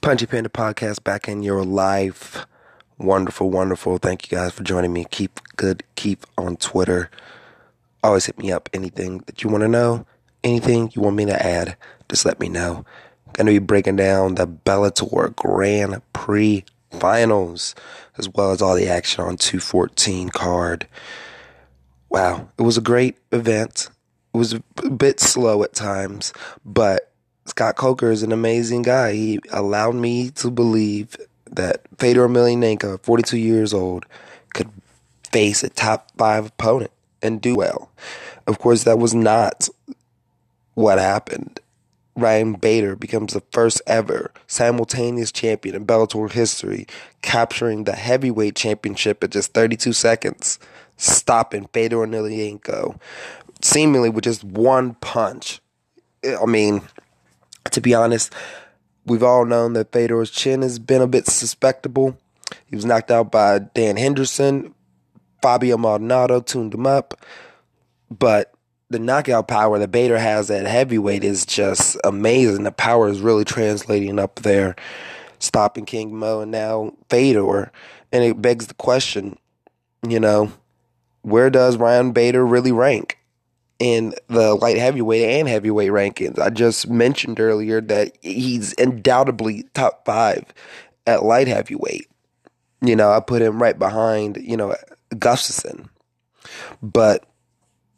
Punchy Panda Podcast back in your life. Wonderful, wonderful. Thank you guys for joining me. Keep good, keep on Twitter. Always hit me up. Anything that you want to know, anything you want me to add, just let me know. Gonna be breaking down the Bellator Grand Prix finals, as well as all the action on 214 card. Wow, it was a great event. It was a bit slow at times, but Scott Coker is an amazing guy. He allowed me to believe that Fedor Emelianenko, 42 years old, could face a top five opponent and do well. Of course, that was not what happened. Ryan Bader becomes the first ever simultaneous champion in Bellator history, capturing the heavyweight championship in just 32 seconds, stopping Fedor Emelianenko, seemingly with just one punch. I mean, to be honest, we've all known that Fedor's chin has been a bit suspectable. He was knocked out by Dan Henderson. Fabio Maldonado tuned him up. But the knockout power that Bader has at heavyweight is just amazing. The power is really translating up there, stopping King Mo and now Fedor. And it begs the question, you know, where does Ryan Bader really rank? In the light heavyweight and heavyweight rankings. I just mentioned earlier that he's undoubtedly top five at light heavyweight. You know, I put him right behind, you know, Gustafsson. But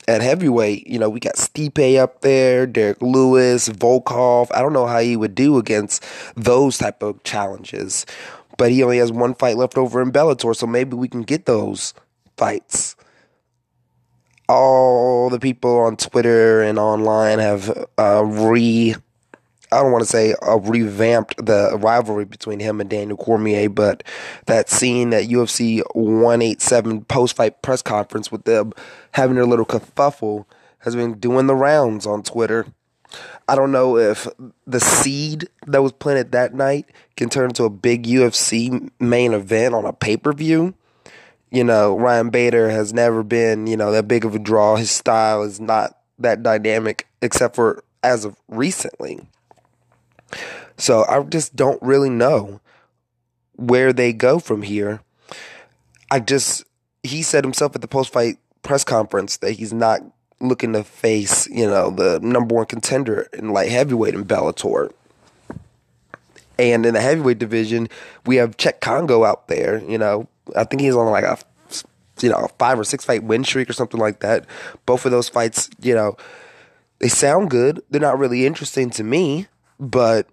at heavyweight, you know, we got Stipe up there, Derrick Lewis, Volkov. I don't know how he would do against those type of challenges. But he only has one fight left over in Bellator, so maybe we can get those fights all the people on Twitter and online have uh, re. I don't want to say uh, revamped the rivalry between him and Daniel Cormier, but that scene at UFC 187 post fight press conference with them having their little kerfuffle has been doing the rounds on Twitter. I don't know if the seed that was planted that night can turn into a big UFC main event on a pay per view you know, Ryan Bader has never been, you know, that big of a draw. His style is not that dynamic, except for as of recently. So I just don't really know where they go from here. I just, he said himself at the post fight press conference that he's not looking to face, you know, the number one contender in light heavyweight in Bellator. And in the heavyweight division, we have Cheick Kongo out there, you know, I think he's on like a you know five or six fight win streak or something like that. Both of those fights, you know, they sound good. They're not really interesting to me, but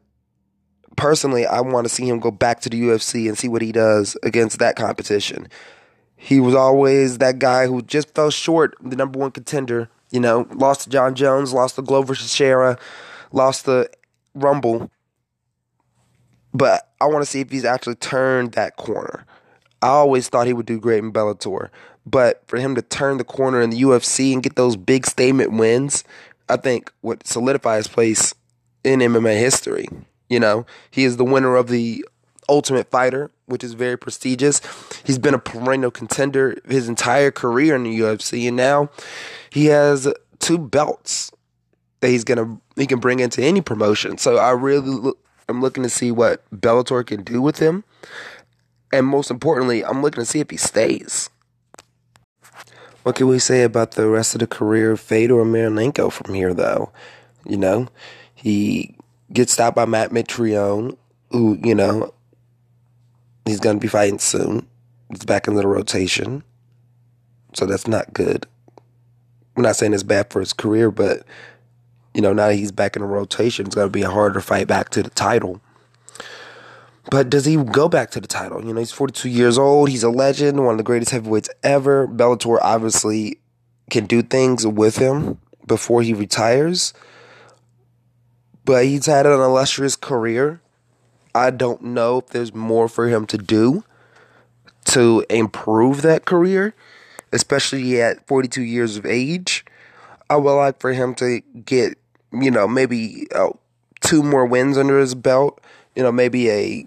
personally, I want to see him go back to the UFC and see what he does against that competition. He was always that guy who just fell short, the number one contender. You know, lost to Jon Jones, lost to Glover Teixeira, lost the Rumble. But I want to see if he's actually turned that corner. I always thought he would do great in Bellator, but for him to turn the corner in the UFC and get those big statement wins, I think would solidify his place in MMA history. You know, he is the winner of the Ultimate Fighter, which is very prestigious. He's been a perennial contender his entire career in the UFC, and now he has two belts that he's gonna he can bring into any promotion. So I really I'm looking to see what Bellator can do with him. And most importantly, I'm looking to see if he stays. What can we say about the rest of the career of Fedor Emelianenko from here, though? You know, he gets stopped by Matt Mitrione, who, you know, he's going to be fighting soon. He's back into the rotation. So that's not good. I'm not saying it's bad for his career, but, you know, now that he's back in the rotation, it's going to be a harder fight back to the title. But does he go back to the title? You know, he's 42 years old. He's a legend, one of the greatest heavyweights ever. Bellator obviously can do things with him before he retires. But he's had an illustrious career. I don't know if there's more for him to do to improve that career, especially at 42 years of age. I would like for him to get, you know, maybe uh, two more wins under his belt. You know, maybe a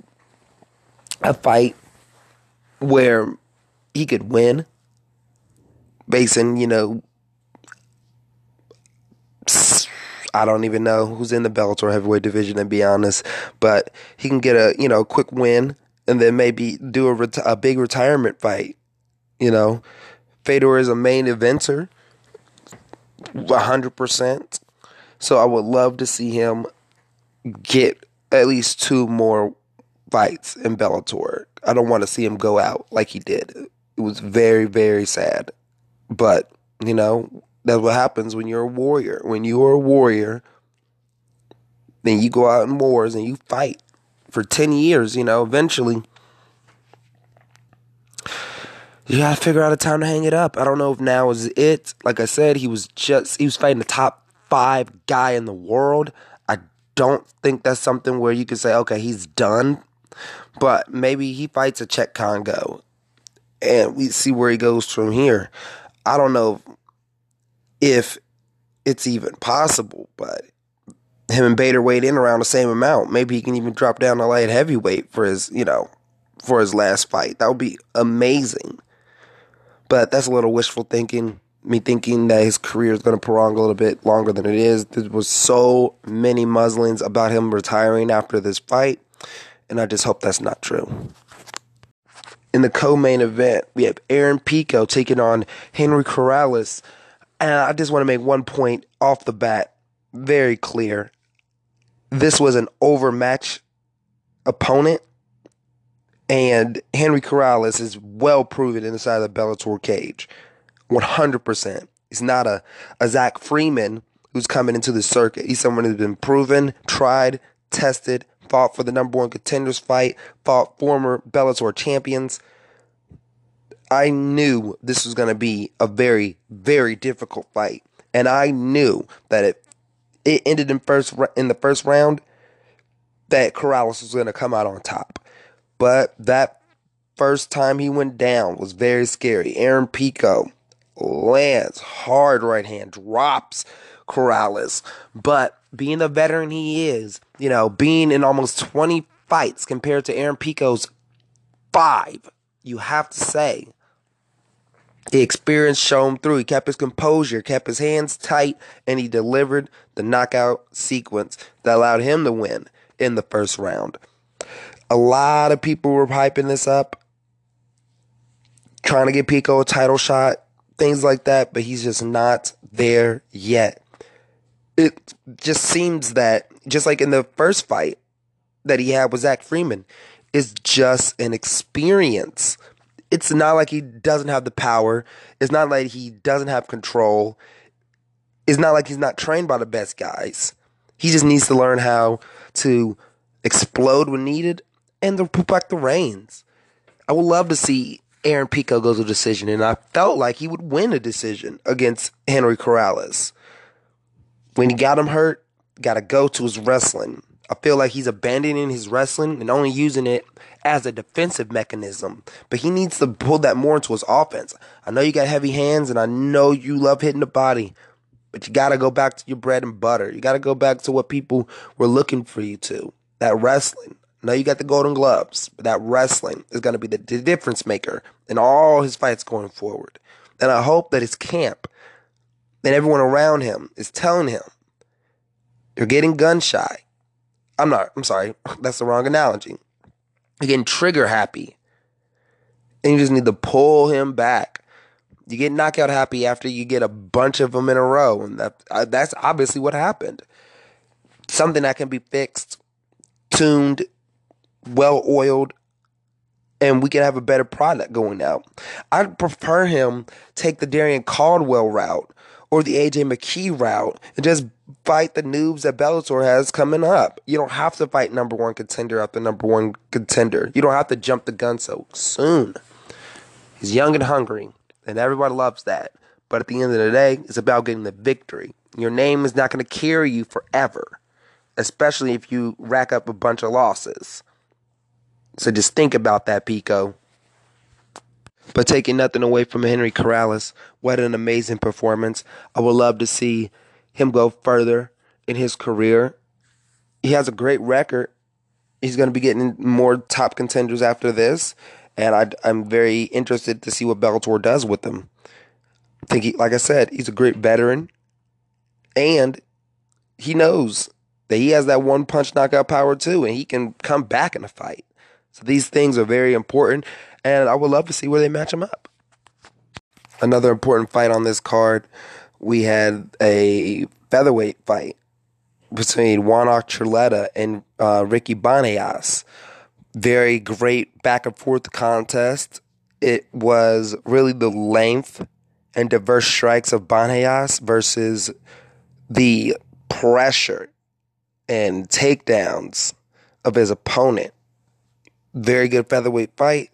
a fight where he could win based on, you know, I don't even know who's in the Bellator heavyweight division, to be honest. But he can get a you know quick win and then maybe do a, reti- a big retirement fight. You know, Fedor is a main eventer, hundred percent. So I would love to see him get at least two more fights in Bellator. I don't want to see him go out like he did. It was very, very sad. But, you know, that's what happens when you're a warrior. When you are a warrior, then you go out in wars and you fight for 10 years, you know, eventually you gotta figure out a time to hang it up. I don't know if now is it. Like I said, he was just he was fighting the top five guy in the world. Don't think that's something where you could say, okay, he's done. But maybe he fights a Cheick Kongo and we see where he goes from here. I don't know if it's even possible, but him and Bader weighed in around the same amount. Maybe he can even drop down to light heavyweight for his, you know, for his last fight. That would be amazing. But that's a little wishful thinking. Me thinking that his career is going to prolong a little bit longer than it is. There was so many muslins about him retiring after this fight, and I just hope that's not true. In the co-main event, we have Aaron Pico taking on Henry Corrales. And I just want to make one point off the bat very clear. This was an overmatch opponent, and Henry Corrales is well proven inside the Bellator cage. 100%. He's not a, a Zach Freeman who's coming into the circuit. He's someone who's been proven, tried, tested, fought for the number one contenders fight, fought former Bellator champions. I knew this was going to be a very, very difficult fight, and I knew that it it ended in first in the first round that Corrales was going to come out on top. But that first time he went down was very scary. Aaron Pico lands hard right hand, drops Corrales, but being the veteran he is, you know, being in almost 20 fights compared to Aaron Pico's five, you have to say the experience showed him through. He kept his composure, kept his hands tight, and he delivered the knockout sequence that allowed him to win in the first round. A lot of people were hyping this up, trying to get Pico a title shot, things like that, but he's just not there yet. It just seems that, just like in the first fight that he had with Zach Freeman, is just an experience it's not like he doesn't have the power. It's not like he doesn't have control. It's not like he's not trained by the best guys. He just needs to learn how to explode when needed and to back the reins. I would love to see Aaron Pico goes to a decision, and I felt like he would win a decision against Henry Corrales. When he got him hurt, got to go to his wrestling. I feel like he's abandoning his wrestling and only using it as a defensive mechanism. But he needs to pull that more into his offense. I know you got heavy hands and I know you love hitting the body, but you got to go back to your bread and butter. You got to go back to what people were looking for you to that wrestling. I know you got the golden gloves, but that wrestling is going to be the, difference maker in all his fights going forward. And I hope that his camp and everyone around him is telling him, you're getting gun shy. I'm not, I'm sorry, that's the wrong analogy. You're getting trigger happy. And you just need to pull him back. You get knockout happy after you get a bunch of them in a row. And that, that's obviously what happened. Something that can be fixed, tuned, well oiled, and we can have a better product going out. I'd prefer him take the Darrion Caldwell route or the AJ McKee route and just fight the noobs that Bellator has coming up. You don't have to fight number one contender after number one contender. You don't have to jump the gun so soon. He's young and hungry, and everybody loves that. But at the end of the day, it's about getting the victory. Your name is not going to carry you forever, especially if you rack up a bunch of losses. So just think about that, Pico. But taking nothing away from Henry Corrales, what an amazing performance. I would love to see him go further in his career. He has a great record. He's going to be getting more top contenders after this, and I, am very interested to see what Bellator does with him. I think, he, like I said, he's a great veteran, and he knows that he has that one punch knockout power too, and he can come back in a fight. So these things are very important, and I would love to see where they match them up. Another important fight on this card, we had a featherweight fight between Juan Archuleta and uh, Ricky Bandejas. Very great back and forth contest. It was really the length and diverse strikes of Bandejas versus the pressure and takedowns of his opponent. Very good featherweight fight.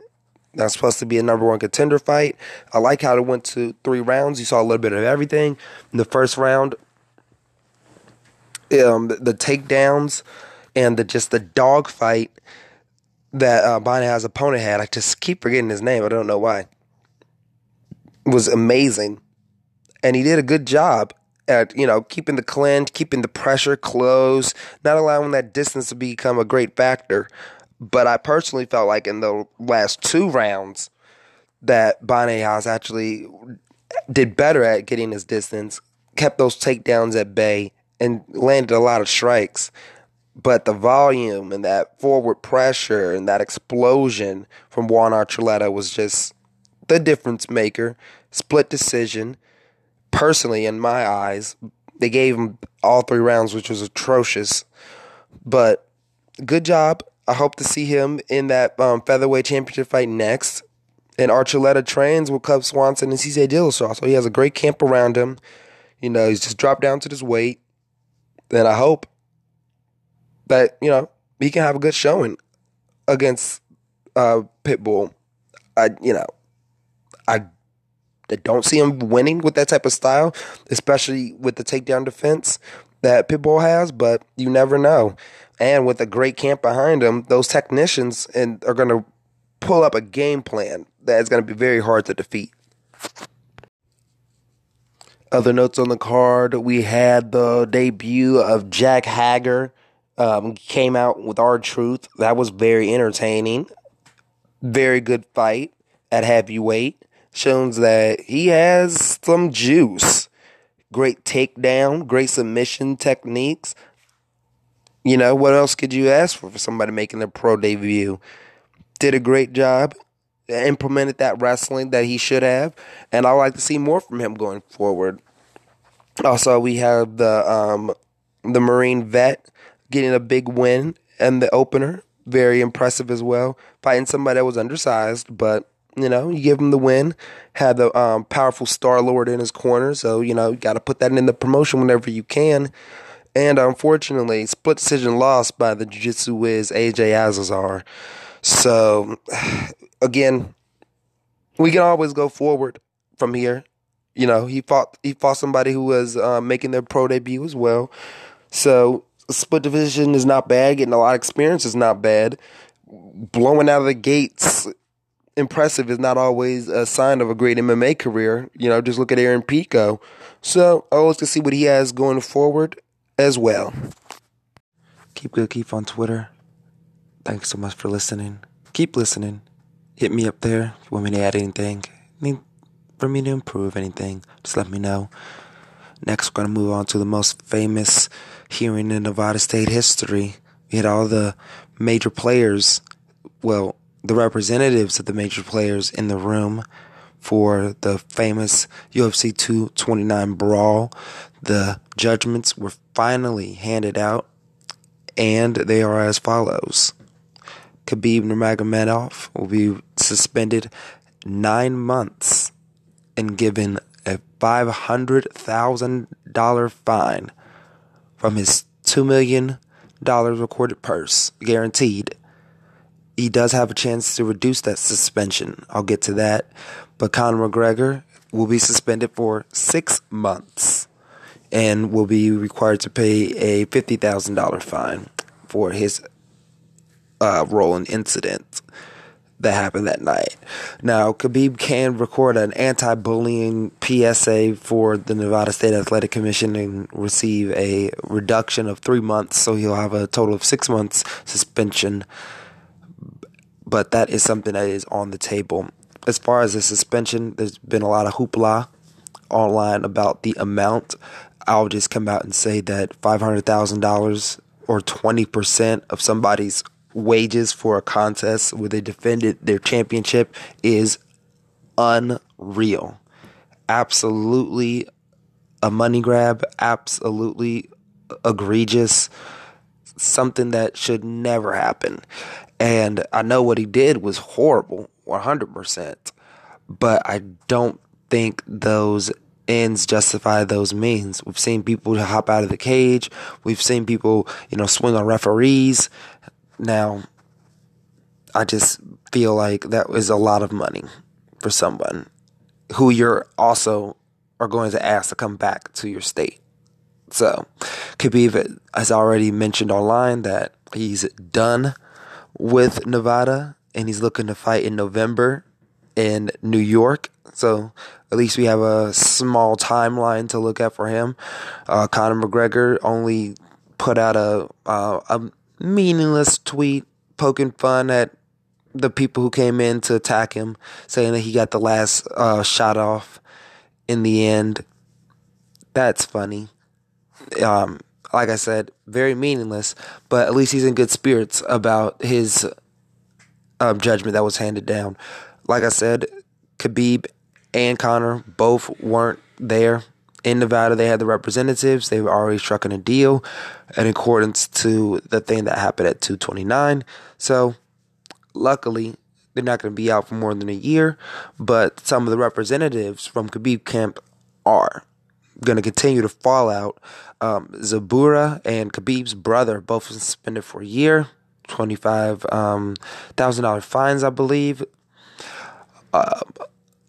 That's supposed to be a number one contender fight. I like how it went to three rounds. You saw a little bit of everything. In the first round, um, the, the takedowns and the just the dog fight that uh, Bandejas' opponent had. I just keep forgetting his name. I don't know why. It was amazing, and he did a good job at you know keeping the clinch, keeping the pressure close, not allowing that distance to become a great factor. But I personally felt like in the last two rounds that Bandejas actually did better at getting his distance, kept those takedowns at bay, and landed a lot of strikes. But the volume and that forward pressure and that explosion from Juan Archuleta was just the difference maker. Split decision. Personally, in my eyes, they gave him all three rounds, which was atrocious. But good job. I hope to see him in that um, featherweight championship fight next. And Archuleta trains with Cub Swanson and TJ Dillashaw, so he has a great camp around him. You know, he's just dropped down to this weight. And I hope that, you know, he can have a good showing against uh, Pitbull. I, you know, I don't see him winning with that type of style, especially with the takedown defense that Pitbull has, but you never know. And with a great camp behind them, those technicians and are going to pull up a game plan that is going to be very hard to defeat. Other notes on the card, we had the debut of Jake Hager. Um, came out with our truth. That was very entertaining. Very good fight at heavyweight. Shows that he has some juice. Great takedown, great submission techniques. You know, what else could you ask for for somebody making their pro debut? Did a great job, implemented that wrestling that he should have, and I like to see more from him going forward. Also, we have the um, the Marine vet getting a big win and the opener, very impressive as well. Fighting somebody that was undersized, but you know, you give him the win. Had the um, powerful Star Lord in his corner, so you know you got to put that in the promotion whenever you can. And unfortunately, split decision lost by the Jiu Jitsu whiz AJ Agazarm. So again, we can always go forward from here. You know, he fought he fought somebody who was uh, making their pro debut as well. So split division is not bad. Getting a lot of experience is not bad. Blowing out of the gates impressive is not always a sign of a great MMA career. You know, just look at Aaron Pico. So I always can see what he has going forward as well. Keep good, keep on Twitter. Thanks so much for listening. Keep listening. Hit me up there if you want me to add anything. Need for me to improve anything, just let me know. Next, we're going to move on to the most famous hearing in Nevada state history. We had all the major players, well, the representatives of the major players in the room for the famous UFC 229 brawl. The judgments were finally handed out, and they are as follows. Khabib Nurmagomedov will be suspended nine months and given a $500,000 fine from his $2 million recorded purse, guaranteed. He does have a chance to reduce that suspension. I'll get to that. But Conor McGregor will be suspended for six months and will be required to pay a $50,000 fine for his uh, role in incident that happened that night. Now, Khabib can record an anti bullying PSA for the Nevada State Athletic Commission and receive a reduction of three months, so he'll have a total of six months suspension. But that is something that is on the table. As far as the suspension, there's been a lot of hoopla online about the amount. I'll just come out and say that five hundred thousand dollars or twenty percent of somebody's wages for a contest where they defended their championship is unreal. Absolutely a money grab, absolutely egregious, something that should never happen. And I know what he did was horrible, 100%. But I don't think those ends justify those means. We've seen people hop out of the cage. We've seen people, you know, swing on referees. Now, I just feel like that was a lot of money for someone who you're also are going to ask to come back to your state. So, Khabib has already mentioned online that he's done with Nevada and he's looking to fight in November in New York. So, at least we have a small timeline to look at for him. Uh, Conor McGregor only put out a uh, a meaningless tweet poking fun at the people who came in to attack him, saying that he got the last uh, shot off in the end. That's funny. Um, like I said, very meaningless, but at least he's in good spirits about his um, judgment that was handed down. Like I said, Khabib and Conor both weren't there in Nevada. They had the representatives. They were already struck in a deal in accordance to the thing that happened at 229. So, luckily, they're not going to be out for more than a year, but some of the representatives from Khabib camp are going to continue to fall out. Um, Zubaira and Khabib's brother both suspended for a year, twenty-five um, thousand dollar fines, I believe. Uh,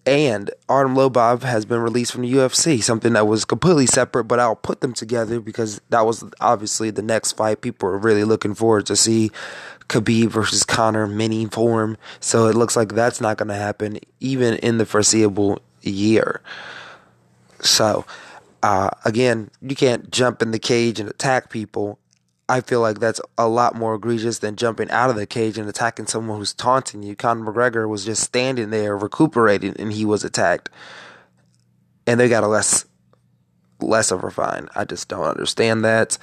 and Artem Lobov has been released from the UFC, something that was completely separate, but I'll put them together because that was obviously the next fight people are really looking forward to see Khabib versus Conor mini form. So it looks like that's not going to happen even in the foreseeable year. So, uh, again, you can't jump in the cage and attack people. I feel like that's a lot more egregious than jumping out of the cage and attacking someone who's taunting you. Conor McGregor was just standing there recuperating and he was attacked. And they got a less less of a fine. I just don't understand that.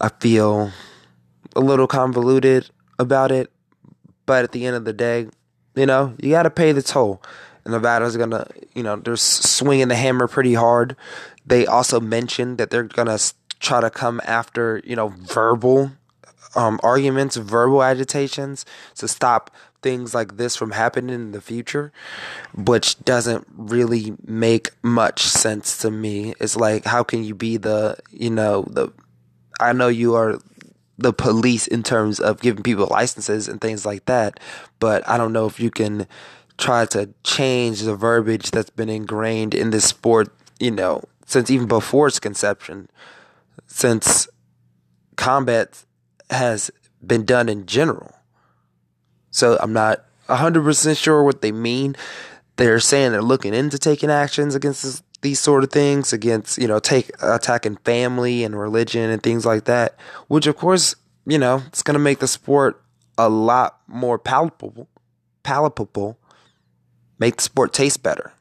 I feel a little convoluted about it, but at the end of the day, you know, you got to pay the toll. And Nevada's gonna, you know, they're swinging the hammer pretty hard. They also mentioned that they're gonna try to come after, you know, verbal um, arguments, verbal agitations to stop things like this from happening in the future, which doesn't really make much sense to me. It's like, how can you be the, you know, the, I know you are the police in terms of giving people licenses and things like that, but I don't know if you can try to change the verbiage that's been ingrained in this sport, you know, since even before its conception since combat has been done in general. So I'm not 100% sure what they mean. They're saying they're looking into taking actions against this, these sort of things, against, you know, take attacking family and religion and things like that, which of course, you know, it's going to make the sport a lot more palpable, palatable, make the sport taste better.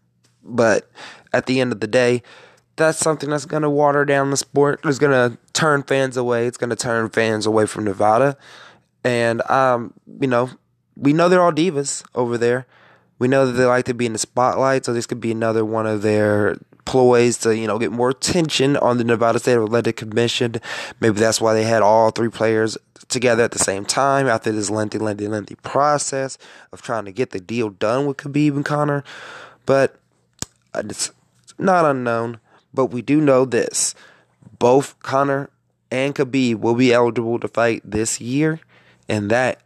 But at the end of the day, that's something that's going to water down the sport. It's going to turn fans away. It's going to turn fans away from Nevada. And, um, you know, we know they're all divas over there. We know that they like to be in the spotlight. So this could be another one of their ploys to, you know, get more attention on the Nevada State Athletic Commission. Maybe that's why they had all three players together at the same time after this lengthy, lengthy, lengthy process of trying to get the deal done with Khabib and Conor. But uh, it's not unknown but we do know this both Conor and Khabib will be eligible to fight this year, and that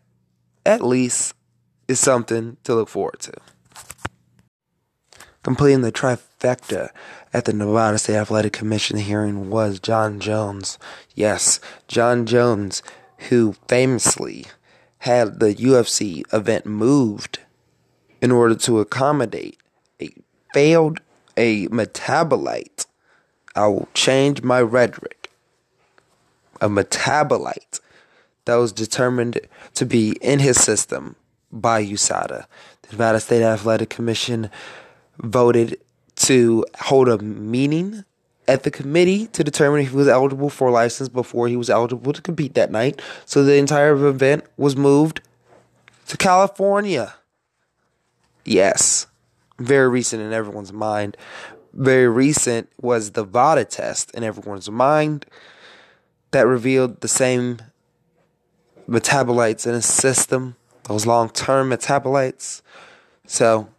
at least is something to look forward to. Completing the trifecta at the Nevada State Athletic Commission hearing was Jon Jones. Yes, Jon Jones, who famously had the UFC event moved in order to accommodate a failed a metabolite I will change my rhetoric. A metabolite that was determined to be in his system by USADA. The Nevada State Athletic Commission voted to hold a meeting at the committee to determine if he was eligible for a license before he was eligible to compete that night. So the entire event was moved to California. Yes, very recent in everyone's mind. Very recent was the VADA test in everyone's mind that revealed the same metabolites in his system, those long term metabolites. So,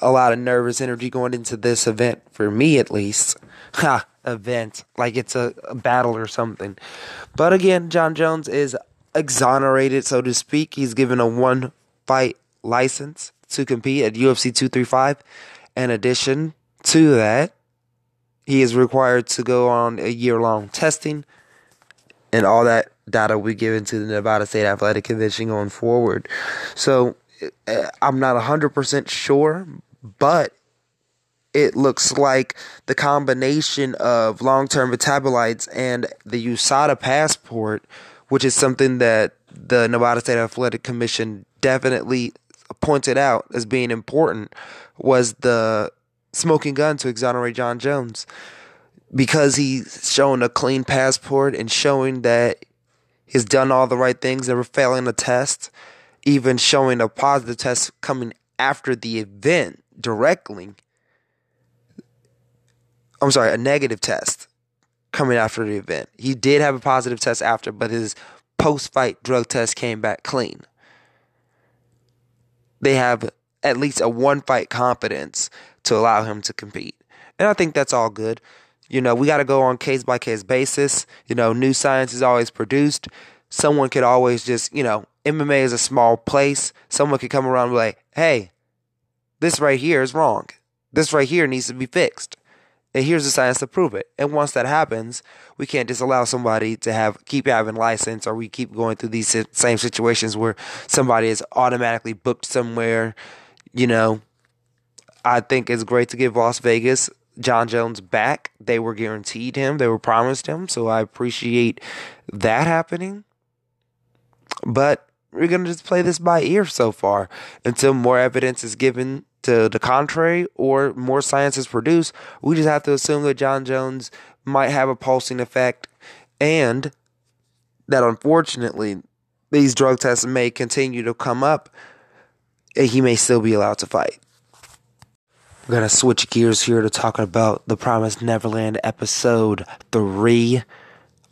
a lot of nervous energy going into this event, for me at least. Ha, event. Like it's a, a battle or something. But again, Jon Jones is exonerated, so to speak. He's given a one fight license to compete at UFC 235. In addition to that, he is required to go on a year long testing, and all that data will be given to the Nevada State Athletic Convention going forward. So uh, I'm not 100% sure, but it looks like the combination of long term metabolites and the USADA passport, which is something that the Nevada State Athletic Commission definitely pointed out as being important, was the smoking gun to exonerate Jon Jones. Because he's shown a clean passport and showing that he's done all the right things, never failing a test, even showing a positive test coming after the event directly I'm sorry, a negative test coming after the event. He did have a positive test after, but his post fight drug test came back clean. They have at least a one fight confidence to allow him to compete. And I think that's all good. You know, we got to go on case by case basis. You know, new science is always produced. Someone could always just, you know, MMA is a small place. Someone could come around and be like, hey, this right here is wrong. This right here needs to be fixed. And here's the science to prove it. And once that happens, we can't just allow somebody to have keep having license, or we keep going through these same situations where somebody is automatically booked somewhere. You know, I think it's great to give Las Vegas Jon Jones back. They were guaranteed him, they were promised him, so I appreciate that happening. But we're gonna just play this by ear so far until more evidence is given to the contrary or more science is produced, we just have to assume that Jon Jones might have a pulsing effect and that unfortunately these drug tests may continue to come up Eh, he may still be allowed to fight. We're to switch gears here to talk about the Promised Neverland episode 3.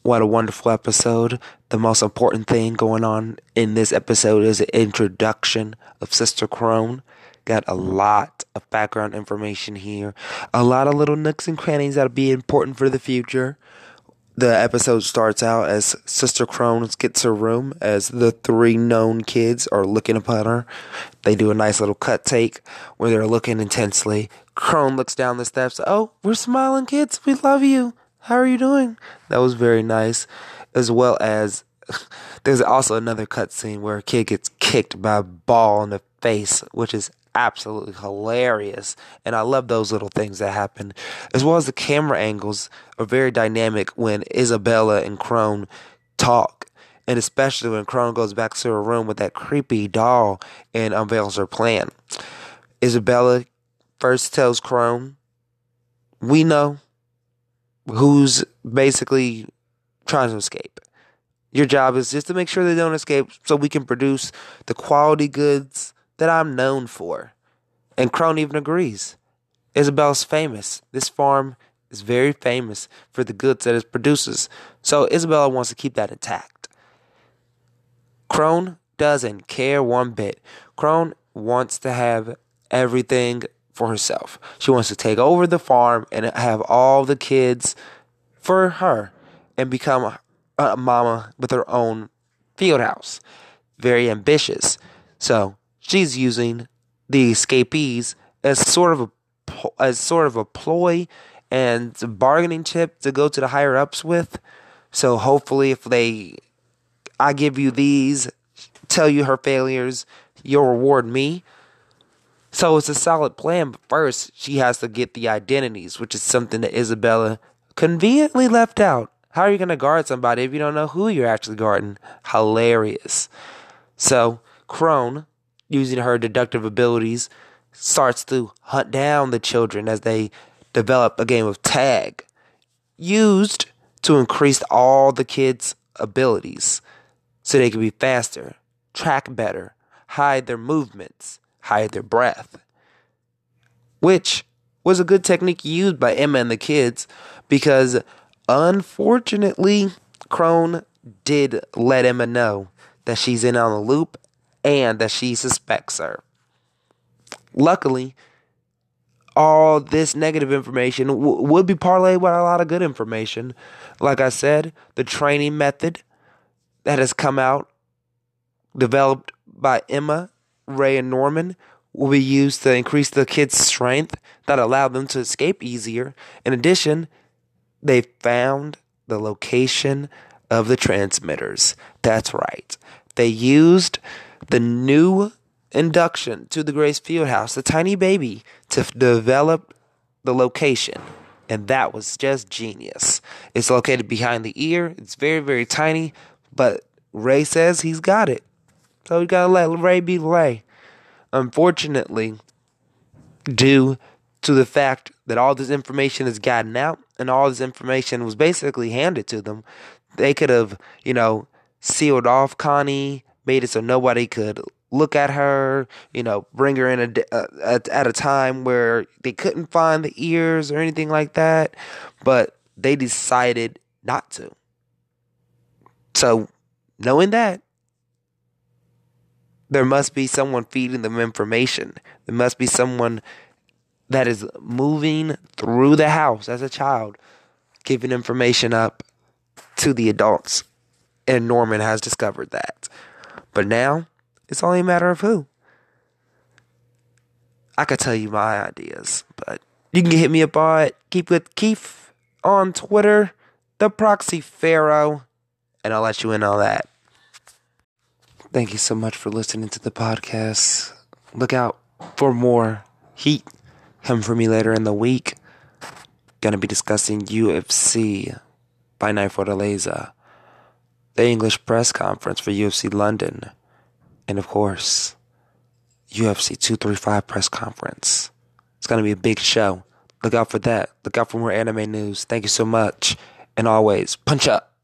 What a wonderful episode. The most important thing going on in this episode is the introduction of Sister Krone. Got a lot of background information here, a lot of little nooks and crannies that'll be important for the future. The episode starts out as Sister Krone gets her room as the three known kids are looking upon her. They do a nice little cut take where they're looking intensely. Krone looks down the steps. Oh, we're smiling kids. We love you. How are you doing? That was very nice. As well as there's also another cut scene where a kid gets kicked by a ball in the face, which is absolutely hilarious. And I love those little things that happen. As well as the camera angles are very dynamic when Isabella and Krone talk. And especially when Krone goes back to her room with that creepy doll and unveils her plan. Isabella first tells Krone, We know who's basically trying to escape. Your job is just to make sure they don't escape so we can produce the quality goods that I'm known for. And Krone even agrees. Isabella's famous. This farm is very famous for the goods that it produces. So Isabella wants to keep that intact. Krone doesn't care one bit. Krone wants to have everything for herself. She wants to take over the farm and have all the kids for her and become a mama with her own field house. Very ambitious. So she's using the escapees as sort of a as sort of a ploy and bargaining chip to go to the higher ups with. So hopefully, if they, I give you these, tell you her failures, you'll reward me. So it's a solid plan, but first she has to get the identities, which is something that Isabella conveniently left out. How are you going to guard somebody if you don't know who you're actually guarding? Hilarious. So, Krone using her deductive abilities, starts to hunt down the children as they develop a game of tag. used to increase all the kids' abilities so they can be faster, track better, hide their movements, hide their breath. Which was a good technique used by Emma and the kids because unfortunately, Krone did let Emma know that she's in on the loop and that she suspects her. Luckily, all this negative information w- would be parlayed with a lot of good information. Like I said, the training method that has come out, developed by Emma, Ray, and Norman, will be used to increase the kids' strength that allow them to escape easier. In addition, they found the location of the transmitters. That's right. They used the new induction to the Grace Field House, the tiny baby, to f- develop the location. And that was just genius. It's located behind the ear. It's very, very tiny, but Ray says he's got it. So we gotta let Ray be Ray. Unfortunately, due to the fact that all this information has gotten out and all this information was basically handed to them, they could have, you know, sealed off Connie, made it so nobody could look at her, you know, bring her in a, uh, at, at a time where they couldn't find the ears or anything like that. But they decided not to. So, knowing that, there must be someone feeding them information. There must be someone that is moving through the house as a child, giving information up to the adults. And Norman has discovered that. But now, it's only a matter of who. I could tell you my ideas, but you can hit me up on Keep with Keith on Twitter, the Proxy Pharaoh, and I'll let you in on that. Thank you so much for listening to the podcast. Look out for more heat coming for me later in the week. Gonna be discussing UFC Fight Night Fortaleza, the English press conference for UFC London, and of course, UFC 235 press conference. It's gonna be a big show. Look out for that. Look out for more anime news. Thank you so much. And always, punch up.